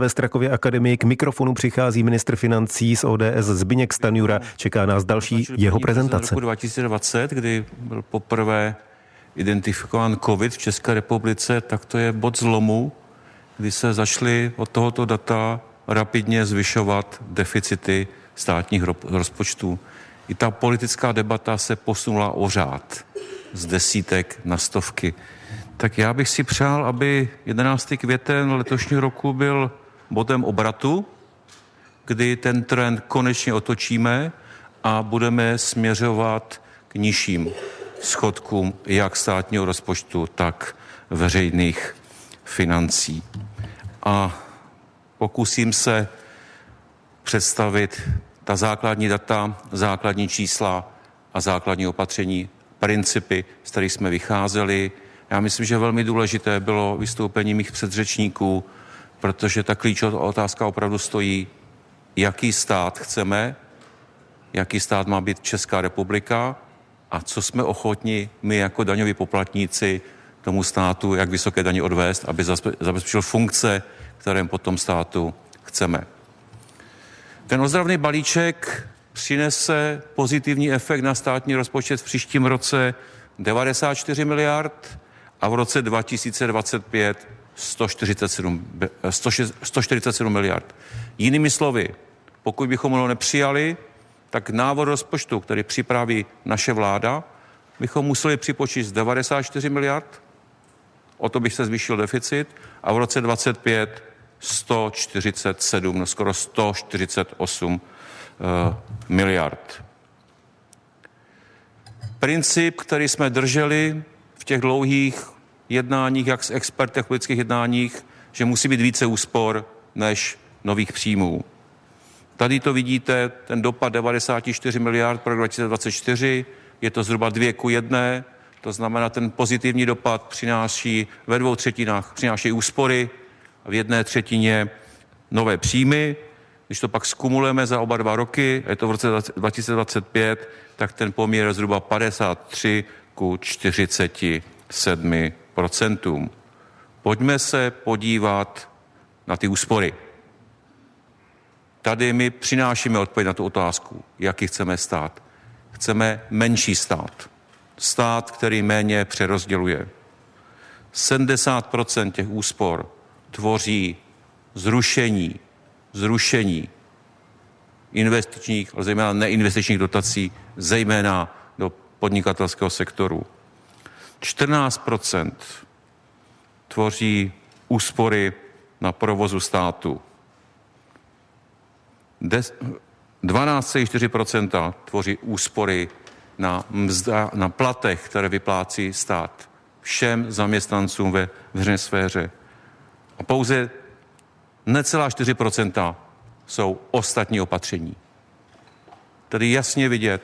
Ve Strakově akademii k mikrofonu přichází ministr financí z ODS Zbyněk Stanjura. Čeká nás další jeho prezentace. roku 2020, kdy byl poprvé identifikován COVID v České republice, tak to je bod zlomu, kdy se začaly od tohoto data rapidně zvyšovat deficity státních rozpočtů. I ta politická debata se posunula o řád z desítek na stovky. Tak já bych si přál, aby 11. květen letošního roku byl bodem obratu, kdy ten trend konečně otočíme a budeme směřovat k nižším schodkům jak státního rozpočtu, tak veřejných financí. A pokusím se představit ta základní data, základní čísla a základní opatření, principy, z kterých jsme vycházeli. Já myslím, že velmi důležité bylo vystoupení mých předřečníků, protože ta klíčová otázka opravdu stojí, jaký stát chceme, jaký stát má být Česká republika a co jsme ochotni my jako daňoví poplatníci tomu státu, jak vysoké daně odvést, aby zabezpečil funkce, které po tom státu chceme. Ten ozdravný balíček přinese pozitivní efekt na státní rozpočet v příštím roce 94 miliard a v roce 2025 147, 147 miliard. Jinými slovy, pokud bychom ho nepřijali, tak návod rozpočtu, který připraví naše vláda, bychom museli připočíst 94 miliard, o to bych se zvýšil deficit, a v roce 25 147, no skoro 148 uh, eh, miliard. Princip, který jsme drželi v těch dlouhých jednáních, jak s experty v politických jednáních, že musí být více úspor než nových příjmů. Tady to vidíte, ten dopad 94 miliard pro 2024, je to zhruba dvě ku jedné, to znamená, ten pozitivní dopad přináší ve dvou třetinách, přináší úspory, v jedné třetině nové příjmy. Když to pak skumulujeme za oba dva roky, je to v roce 2025, tak ten poměr je zhruba 53 ku 47 procentům. Pojďme se podívat na ty úspory. Tady my přinášíme odpověď na tu otázku, jaký chceme stát. Chceme menší stát. Stát, který méně přerozděluje. 70% těch úspor tvoří zrušení, zrušení investičních, ale zejména neinvestičních dotací, zejména do podnikatelského sektoru. 14% tvoří úspory na provozu státu. 12,4% tvoří úspory na, mzda, na platech, které vyplácí stát všem zaměstnancům ve veřejné sféře. A pouze necelá 4% jsou ostatní opatření. Tedy jasně vidět,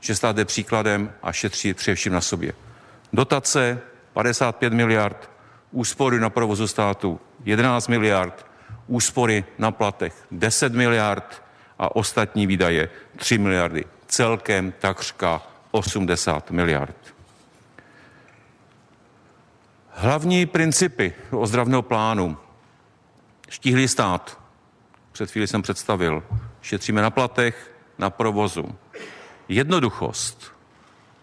že stát jde příkladem a šetří především na sobě. Dotace 55 miliard, úspory na provozu státu 11 miliard, úspory na platech 10 miliard a ostatní výdaje 3 miliardy. Celkem takřka 80 miliard. Hlavní principy ozdravného plánu. Štíhlý stát. Před chvíli jsem představil. Šetříme na platech, na provozu. Jednoduchost.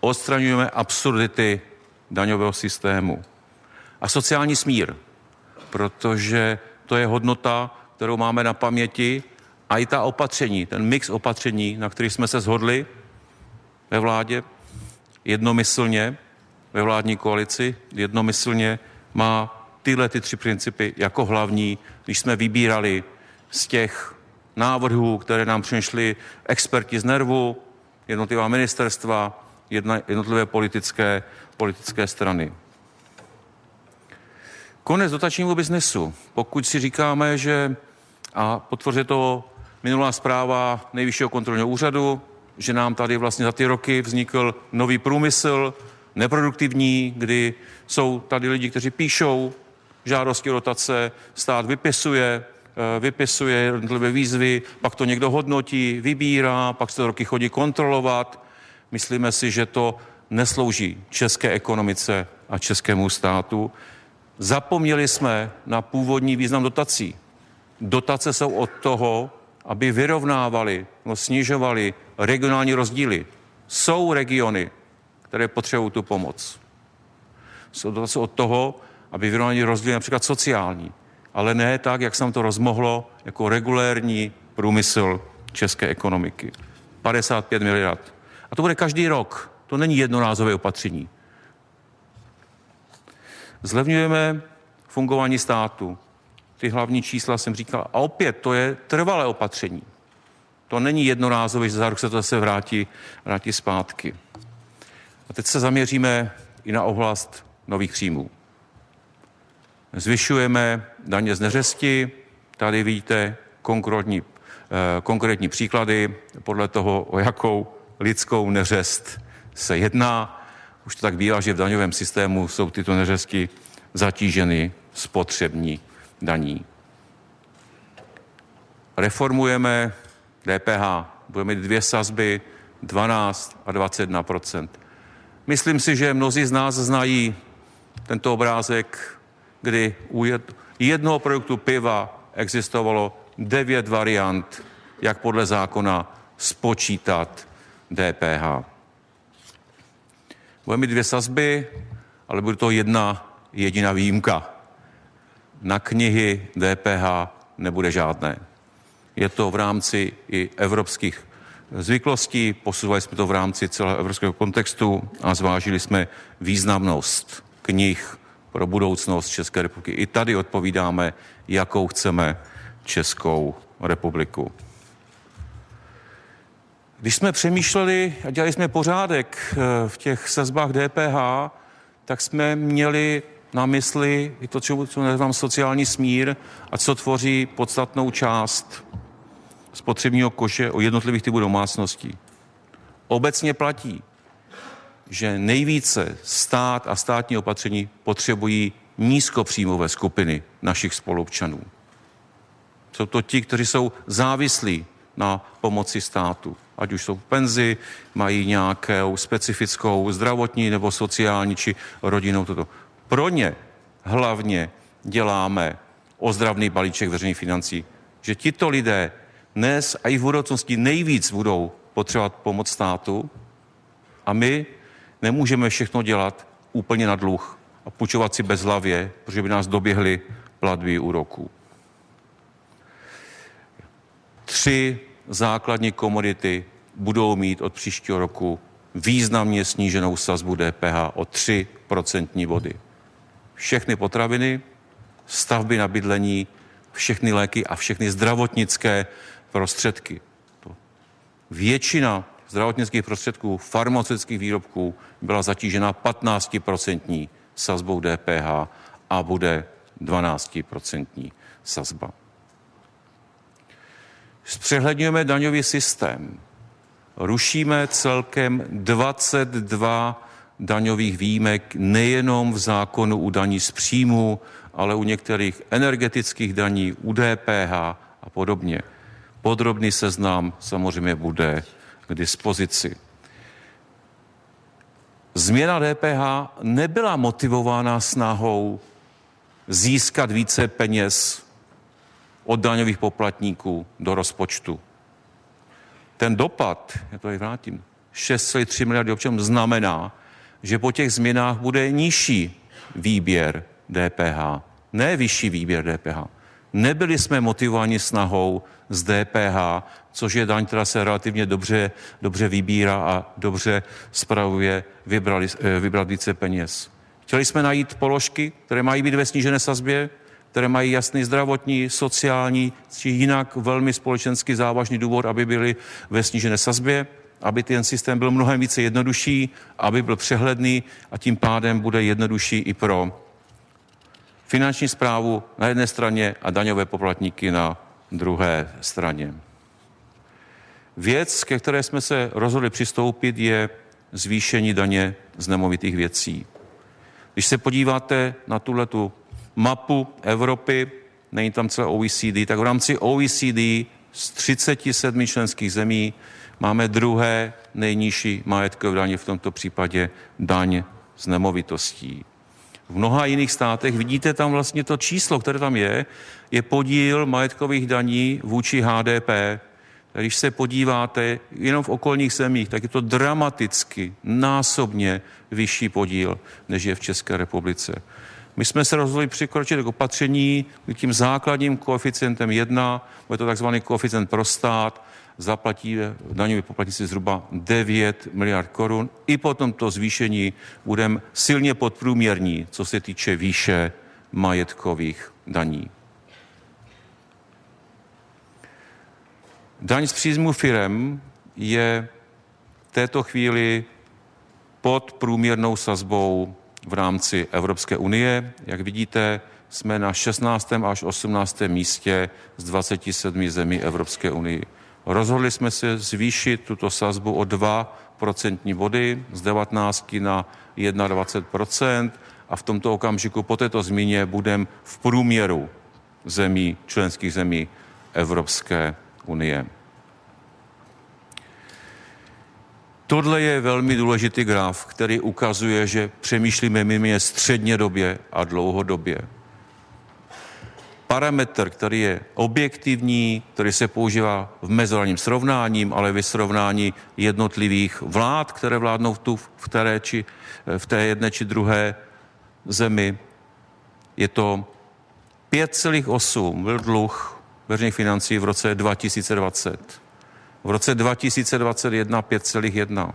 Odstraňujeme absurdity daňového systému. A sociální smír, protože to je hodnota, kterou máme na paměti a i ta opatření, ten mix opatření, na který jsme se shodli ve vládě jednomyslně, ve vládní koalici jednomyslně má tyhle ty tři principy jako hlavní, když jsme vybírali z těch návrhů, které nám přišly experti z nervu, jednotlivá ministerstva, jedna, jednotlivé politické, politické strany. Konec dotačního biznesu. Pokud si říkáme, že, a potvrzuje to minulá zpráva Nejvyššího kontrolního úřadu, že nám tady vlastně za ty roky vznikl nový průmysl, neproduktivní, kdy jsou tady lidi, kteří píšou žádosti o dotace, stát vypisuje, eh, vypisuje jednotlivé výzvy, pak to někdo hodnotí, vybírá, pak se to roky chodí kontrolovat. Myslíme si, že to neslouží české ekonomice a českému státu. Zapomněli jsme na původní význam dotací. Dotace jsou od toho, aby vyrovnávali, no snižovali regionální rozdíly. Jsou regiony, které potřebují tu pomoc. Jsou dotace od toho, aby vyrovnali rozdíly například sociální, ale ne tak, jak se nám to rozmohlo jako regulérní průmysl české ekonomiky. 55 miliard. A to bude každý rok. To není jednorázové opatření. Zlevňujeme fungování státu. Ty hlavní čísla jsem říkal. A opět, to je trvalé opatření. To není jednorázové, že za rok se to zase vrátí, vrátí zpátky. A teď se zaměříme i na oblast nových příjmů. Zvyšujeme daně z neřesti. Tady vidíte konkrétní, eh, konkrétní příklady podle toho, o jakou lidskou neřest se jedná. Už to tak bývá, že v daňovém systému jsou tyto neřesti zatíženy spotřební daní. Reformujeme DPH. Budeme mít dvě sazby, 12 a 21% Myslím si, že mnozí z nás znají tento obrázek, kdy u jednoho produktu piva existovalo devět variant, jak podle zákona spočítat DPH. Budeme mít dvě sazby, ale bude to jedna jediná výjimka. Na knihy DPH nebude žádné. Je to v rámci i evropských zvyklostí, posuzovali jsme to v rámci celého evropského kontextu a zvážili jsme významnost knih pro budoucnost České republiky. I tady odpovídáme, jakou chceme Českou republiku. Když jsme přemýšleli a dělali jsme pořádek eh, v těch sazbách DPH, tak jsme měli na mysli i to, co nazývám sociální smír a co tvoří podstatnou část spotřebního koše o jednotlivých typů domácností. Obecně platí, že nejvíce stát a státní opatření potřebují nízkopříjmové skupiny našich spolupčanů. Jsou to ti, kteří jsou závislí na pomoci státu. Ať už jsou v penzi, mají nějakou specifickou zdravotní nebo sociální či rodinnou toto. Pro ně hlavně děláme ozdravný balíček veřejných financí, že tito lidé dnes a i v budoucnosti nejvíc budou potřebovat pomoc státu a my nemůžeme všechno dělat úplně na dluh a půjčovat si bez hlavě, protože by nás doběhly platby úroků. Tři základní komodity budou mít od příštího roku významně sníženou sazbu DPH o 3 procentní body. Všechny potraviny, stavby na bydlení, všechny léky a všechny zdravotnické prostředky. Většina zdravotnických prostředků, farmaceutických výrobků byla zatížena 15% sazbou DPH a bude 12% sazba. Zpřehledňujeme daňový systém. Rušíme celkem 22 daňových výjimek nejenom v zákonu u daní z příjmu, ale u některých energetických daní, u DPH a podobně. Podrobný seznam samozřejmě bude k dispozici. Změna DPH nebyla motivována snahou získat více peněz od daňových poplatníků do rozpočtu. Ten dopad, já to i vrátím, 6,3 miliardy občanů znamená, že po těch změnách bude nižší výběr DPH, ne vyšší výběr DPH. Nebyli jsme motivováni snahou z DPH, což je daň, která se relativně dobře, dobře vybírá a dobře spravuje, vybrali, eh, vybrat více peněz. Chtěli jsme najít položky, které mají být ve snížené sazbě, které mají jasný zdravotní, sociální či jinak velmi společensky závažný důvod, aby byly ve snížené sazbě, aby ten systém byl mnohem více jednodušší, aby byl přehledný a tím pádem bude jednodušší i pro finanční zprávu na jedné straně a daňové poplatníky na druhé straně. Věc, ke které jsme se rozhodli přistoupit, je zvýšení daně z nemovitých věcí. Když se podíváte na tuhletu mapu Evropy, není tam celé OECD, tak v rámci OECD z 37 členských zemí máme druhé nejnižší majetkové daně, v tomto případě daň z nemovitostí. v mnoha jiných státech. Vidíte tam vlastně to číslo, které tam je, je podíl majetkových daní vůči HDP. Když se podíváte jenom v okolních zemích, tak je to dramaticky, násobně vyšší podíl, než je v České republice. My jsme se rozhodli přikročit k opatření tím základním koeficientem 1, je to takzvaný koeficient pro stát, zaplatí daňoví poplatníci zhruba 9 miliard korun. I po tomto zvýšení budeme silně podprůměrní, co se týče výše majetkových daní. Daň z příjmu firem je v této chvíli pod průměrnou sazbou v rámci Evropské unie. Jak vidíte, jsme na 16. až 18. místě z 27 zemí Evropské unie. Rozhodli jsme se zvýšit tuto sazbu o 2 procentní body z 19 na 21% a v tomto okamžiku po této zmíně budeme v průměru zemí, členských zemí Evropské unie. Tohle je velmi důležitý graf, který ukazuje, že přemýšlíme mimo středně době a dlouhodobě. Parametr, který je objektivní, který se používá v mezinárodním srovnáním, ale ve srovnání jednotlivých vlád, které vládnou v, tu, v, té, či, v té jedné či druhé zemi, je to 5,8 byl dluh veřejných financí v roce 2020 v roce 2021 5,1.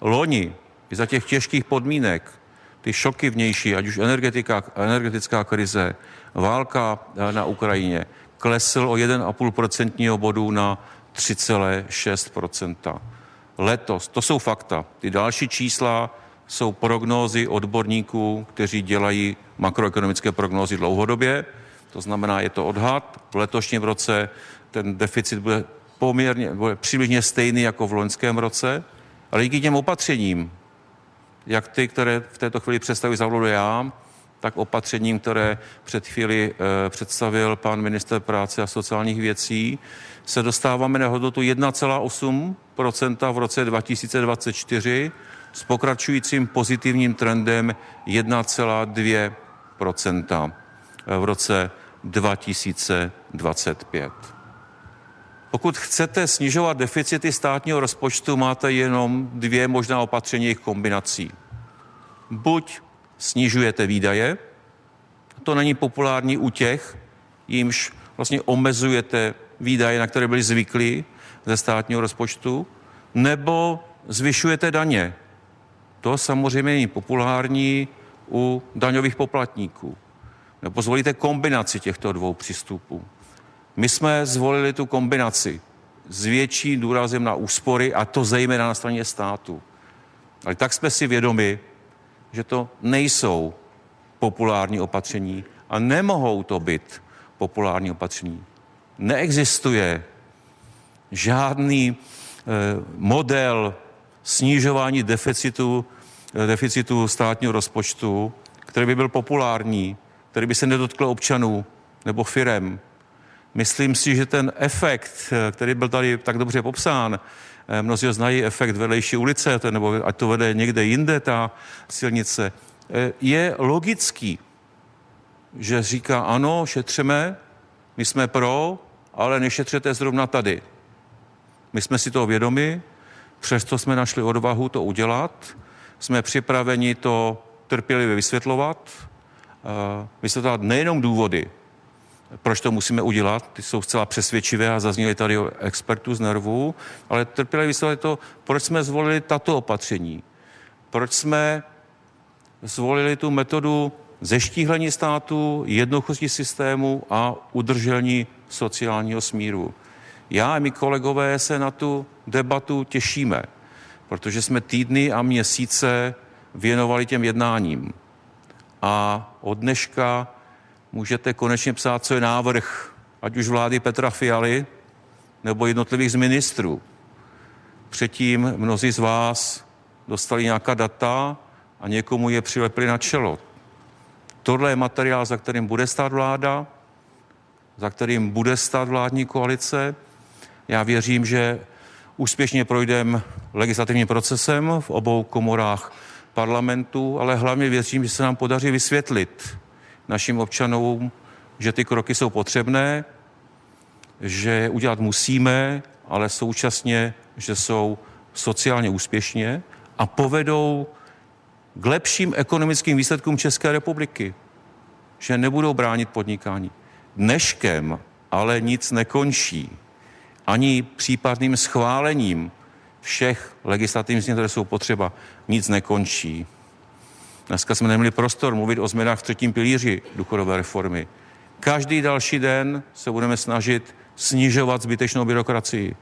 Loni i za těch těžkých podmínek, ty šoky vnější, ať už energetika, energetická krize, válka eh, na Ukrajině, klesl o 1,5% bodu na 3,6%. Letos, to jsou fakta. Ty další čísla jsou prognózy odborníků, kteří dělají makroekonomické prognózy dlouhodobě. To znamená, je to odhad. V letošním roce ten deficit bude poměrně, přibližně stejný jako v loňském roce, ale díky těm opatřením, jak ty, které v této chvíli představuji za vládu já, tak opatřením, které před chvíli e, představil pan minister práce a sociálních věcí, se dostáváme na hodnotu 1,8% v roce 2024 s pokračujícím pozitivním trendem 1,2% v roce 2025. Pokud chcete snižovat deficity státního rozpočtu, máte jenom dvě možná opatření jejich kombinací. Buď snižujete výdaje, to není populární u těch, jimž vlastně omezujete výdaje, na které byli zvyklí ze státního rozpočtu, nebo zvyšujete daně. To samozřejmě není populární u daňových poplatníků. Nebo zvolíte kombinaci těchto dvou přístupů. My jsme zvolili tu kombinaci s větší důrazem na úspory a to zejména na straně státu. Ale tak jsme si vědomi, že to nejsou populární opatření a nemohou to být populární opatření. Neexistuje žádný e, model snižování deficitu, e, deficitu státního rozpočtu, který by byl populární, který by se nedotkl občanů nebo firem, Myslím si, že ten efekt, který byl tady tak dobře popsán, eh, mnozí znají efekt vedlejší ulice, nebo ať to vede někde jinde, ta silnice, eh, je logický, že říká ano, šetřeme, my jsme pro, ale nešetřete zrovna tady. My jsme si toho vědomi, přesto jsme našli odvahu to udělat, jsme připraveni to trpělivě vysvětlovat, eh, vysvětlovat nejenom důvody, proč to musíme udělat, ty jsou zcela přesvědčivé a zazněly tady o expertů z nervů, ale trpěli vysvětlit to, proč jsme zvolili tato opatření. Proč jsme zvolili tu metodu zeštíhlení státu, jednoduchosti systému a udržení sociálního smíru. Já a my kolegové se na tu debatu těšíme, protože jsme týdny a měsíce věnovali těm jednáním. A od dneška můžete konečně psát, co je návrh, ať už vlády Petra Fialy nebo jednotlivých z ministrů. Předtím mnozí z vás dostali nějaká data a někomu je přilepili na čelo. Tohle je materiál, za kterým bude stát vláda, za kterým bude stát vládní koalice. Já věřím, že úspěšně projdeme legislativním procesem v obou komorách parlamentu, ale hlavně věřím, že se nám podaří vysvětlit našim občanům, že ty kroky jsou potřebné, že je udělat musíme, ale současně, že jsou sociálně úspěšně a povedou k lepším ekonomickým výsledkům České republiky, že nebudou bránit podnikání. Dneškem ale nic nekončí. Ani případným schválením všech legislativních změn, které jsou potřeba, nic nekončí. Dneska jsme neměli prostor mluvit o změnách v třetím pilíři důchodové reformy. Každý další den se budeme snažit snižovat zbytečnou byrokracii,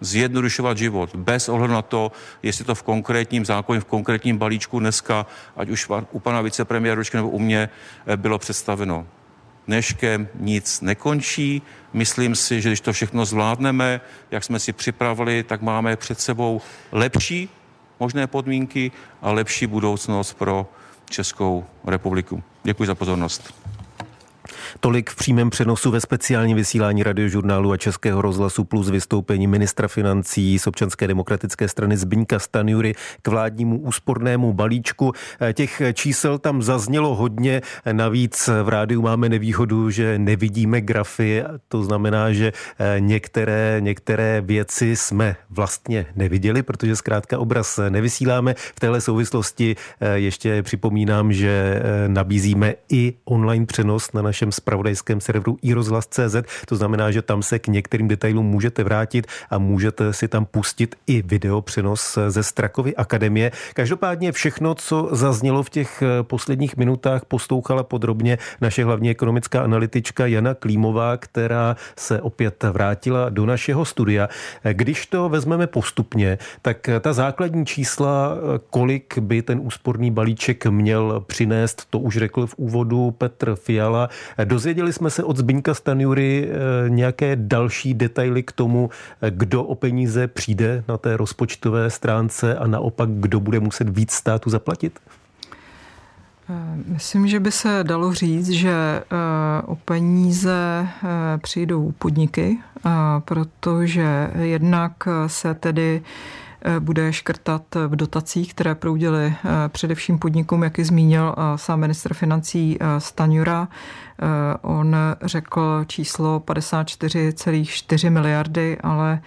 zjednodušovat život, bez ohledu na to, jestli to v konkrétním zákoně, v konkrétním balíčku dneska, ať už u pana vicepremiéra nebo u mě, eh, bylo představeno. Dneškem nic nekončí. Myslím si, že když to všechno zvládneme, jak jsme si připravili, tak máme před sebou lepší možné podmínky a lepší budoucnost pro Českou republiku. Děkuji za pozornost. Tolik v přímém přenosu ve speciálním vysílání radiožurnálu a Českého rozhlasu plus vystoupení ministra financí z občanské demokratické strany Zbyňka Stanjury k vládnímu úspornému balíčku. Těch čísel tam zaznělo hodně, navíc v rádiu máme nevýhodu, že nevidíme grafy, to znamená, že některé, některé věci jsme vlastně neviděli, protože zkrátka obraz nevysíláme. V téhle souvislosti ještě připomínám, že nabízíme i online přenos na našem spravodajském serveru iRozhlas.cz. To znamená, že tam se k některým detailům můžete vrátit a můžete si tam pustit i video přenos ze Strakovy akademie. Každopádně všechno, co zaznělo v těch eh, posledních minutách, postouchala podrobně naše hlavní ekonomická analytička Jana Klímová, která se opět vrátila do našeho studia. Když to vezmeme postupně, tak ta základní čísla, eh, kolik by ten úsporný balíček měl přinést, to už řekl v úvodu Petr Fiala. Dozvěděli jsme se od Zbyňka Stanjury eh, nějaké další detaily k tomu, eh, kdo o peníze přijde na té rozpočtové stránce a naopak, kdo bude muset víc státu zaplatit? Eh, myslím, že by se dalo říct, že o peníze přijdou podniky, protože jednak se tedy Eh, bude škrtat v dotacích, které proudily eh, především podnikům, jak ji zmínil eh, sám ministr financí Staňura. On řekl číslo 54,4 miliardy, ale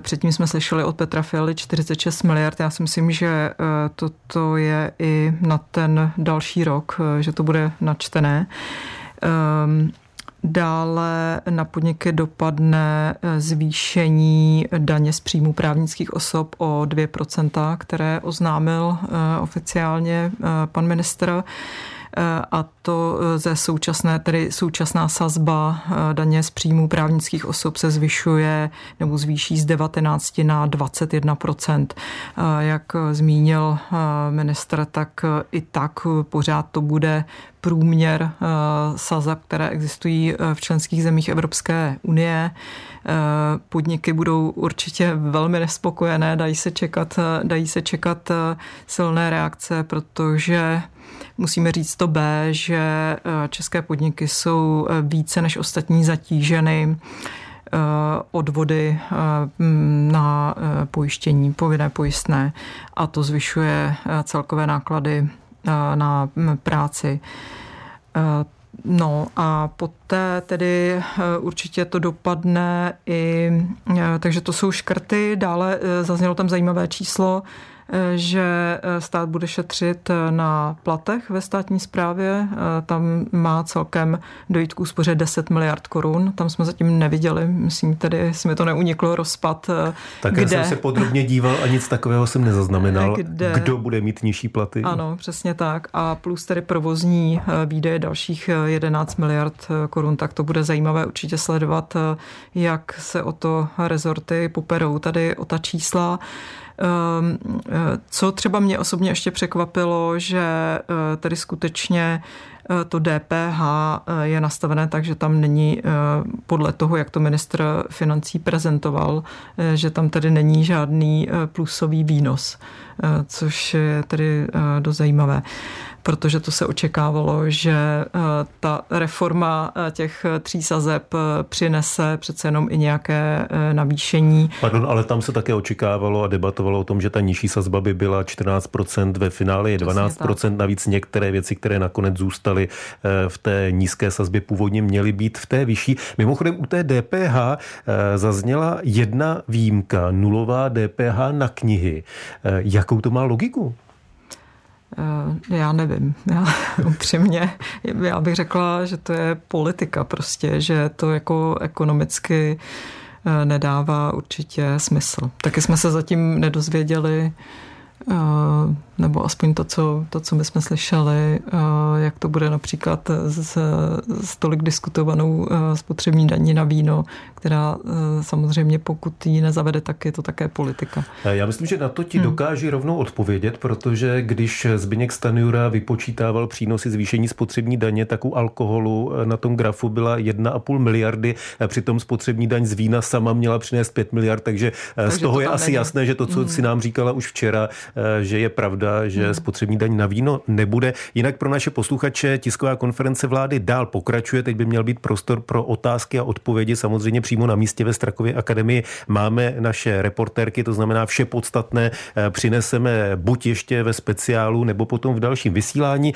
Předtím jsme slyšeli od Petra Fialy 46 miliard. Já si myslím, že toto je i na ten další rok, že to bude načtené. Dále na podniky dopadne eh, zvýšení daně z příjmu právnických osob o 2%, které oznámil eh, oficiálně eh, pan ministr a to ze současné, tedy současná sazba daně z příjmů právnických osob se zvyšuje nebo zvýší z 19 na 21% Jak zmínil ministr, tak i tak pořád to bude průměr eh, sazeb, které existují eh, v členských zemích Evropské unie. Eh, podniky budou určitě velmi nespokojené, dají se čekat, dají se čekat silné reakce, protože musíme říct to B, že české podniky jsou více než ostatní zatíženy odvody na pojištění, povinné pojistné. A to zvyšuje celkové náklady na práci. No a poté tedy určitě to dopadne i, takže to jsou škrty, dále zaznělo tam zajímavé číslo, že eh, stát bude šetřit eh, na platech ve státní správě. Eh, tam má celkem dojít k úspoře 10 miliard korun. Tam jsme zatím neviděli, myslím tedy, jsme to neuniklo rozpad. Tak kde... jsem se podrobně díval a nic takového jsem nezaznamenal. Kde... Kdo bude mít nižší platy? Ano, přesně tak. A plus tedy provozní výdaje dalších 11 miliard korun, tak to bude zajímavé určitě sledovat, jak se o to rezorty poperou tady o ta čísla. Ehm, eh, co třeba mě osobně ještě překvapilo, že eh, tady skutečně to DPH je nastavené tak, že tam není podle toho, jak to ministr financí prezentoval, že tam tedy není žádný plusový výnos, což je tedy dost zajímavé protože to se očekávalo, že eh, ta reforma eh, těch tří sazeb eh, přinese přece jenom i nějaké navýšení. Pardon, ale tam se také očekávalo a debatovalo o tom, že ta nižší sazba by byla 14%, ve finále je 12%, navíc některé věci, které nakonec zůstaly v té nízké sazbě původně měly být v té vyšší. Mimochodem u té DPH zazněla jedna výjimka, nulová DPH na knihy. Jakou to má logiku? Eh, já nevím. Já upřímně, já bych řekla, že to je politika prostě, že to jako ekonomicky eh, nedává určitě smysl. Taky jsme se zatím nedozvěděli, eh, nebo aspoň to, co, to, co my jsme slyšeli, jak to bude například s, s tolik diskutovanou spotřební daní na víno, která eh, samozřejmě pokud ji nezavede, tak je to také politika. Eh, já myslím, že na to ti hmm. dokáží rovnou odpovědět, protože když Zbigněk Stanjura vypočítával přínosy zvýšení spotřební daně, tak u alkoholu eh, na tom grafu byla 1,5 miliardy, přitom spotřební daň z vína sama měla přinést 5 miliard, takže, takže z toho je asi není. jasné, že to, co hmm. si nám říkala už včera, že je pravda, že hmm. spotřební daň na víno nebude. Jinak pro naše posluchače tisková konference vlády dál pokračuje, teď by měl být prostor pro otázky a odpovědi samozřejmě přímo na místě ve Strakově akademii máme naše reportérky, to znamená vše podstatné eh, přineseme buď ještě ve speciálu nebo potom v dalším vysílání.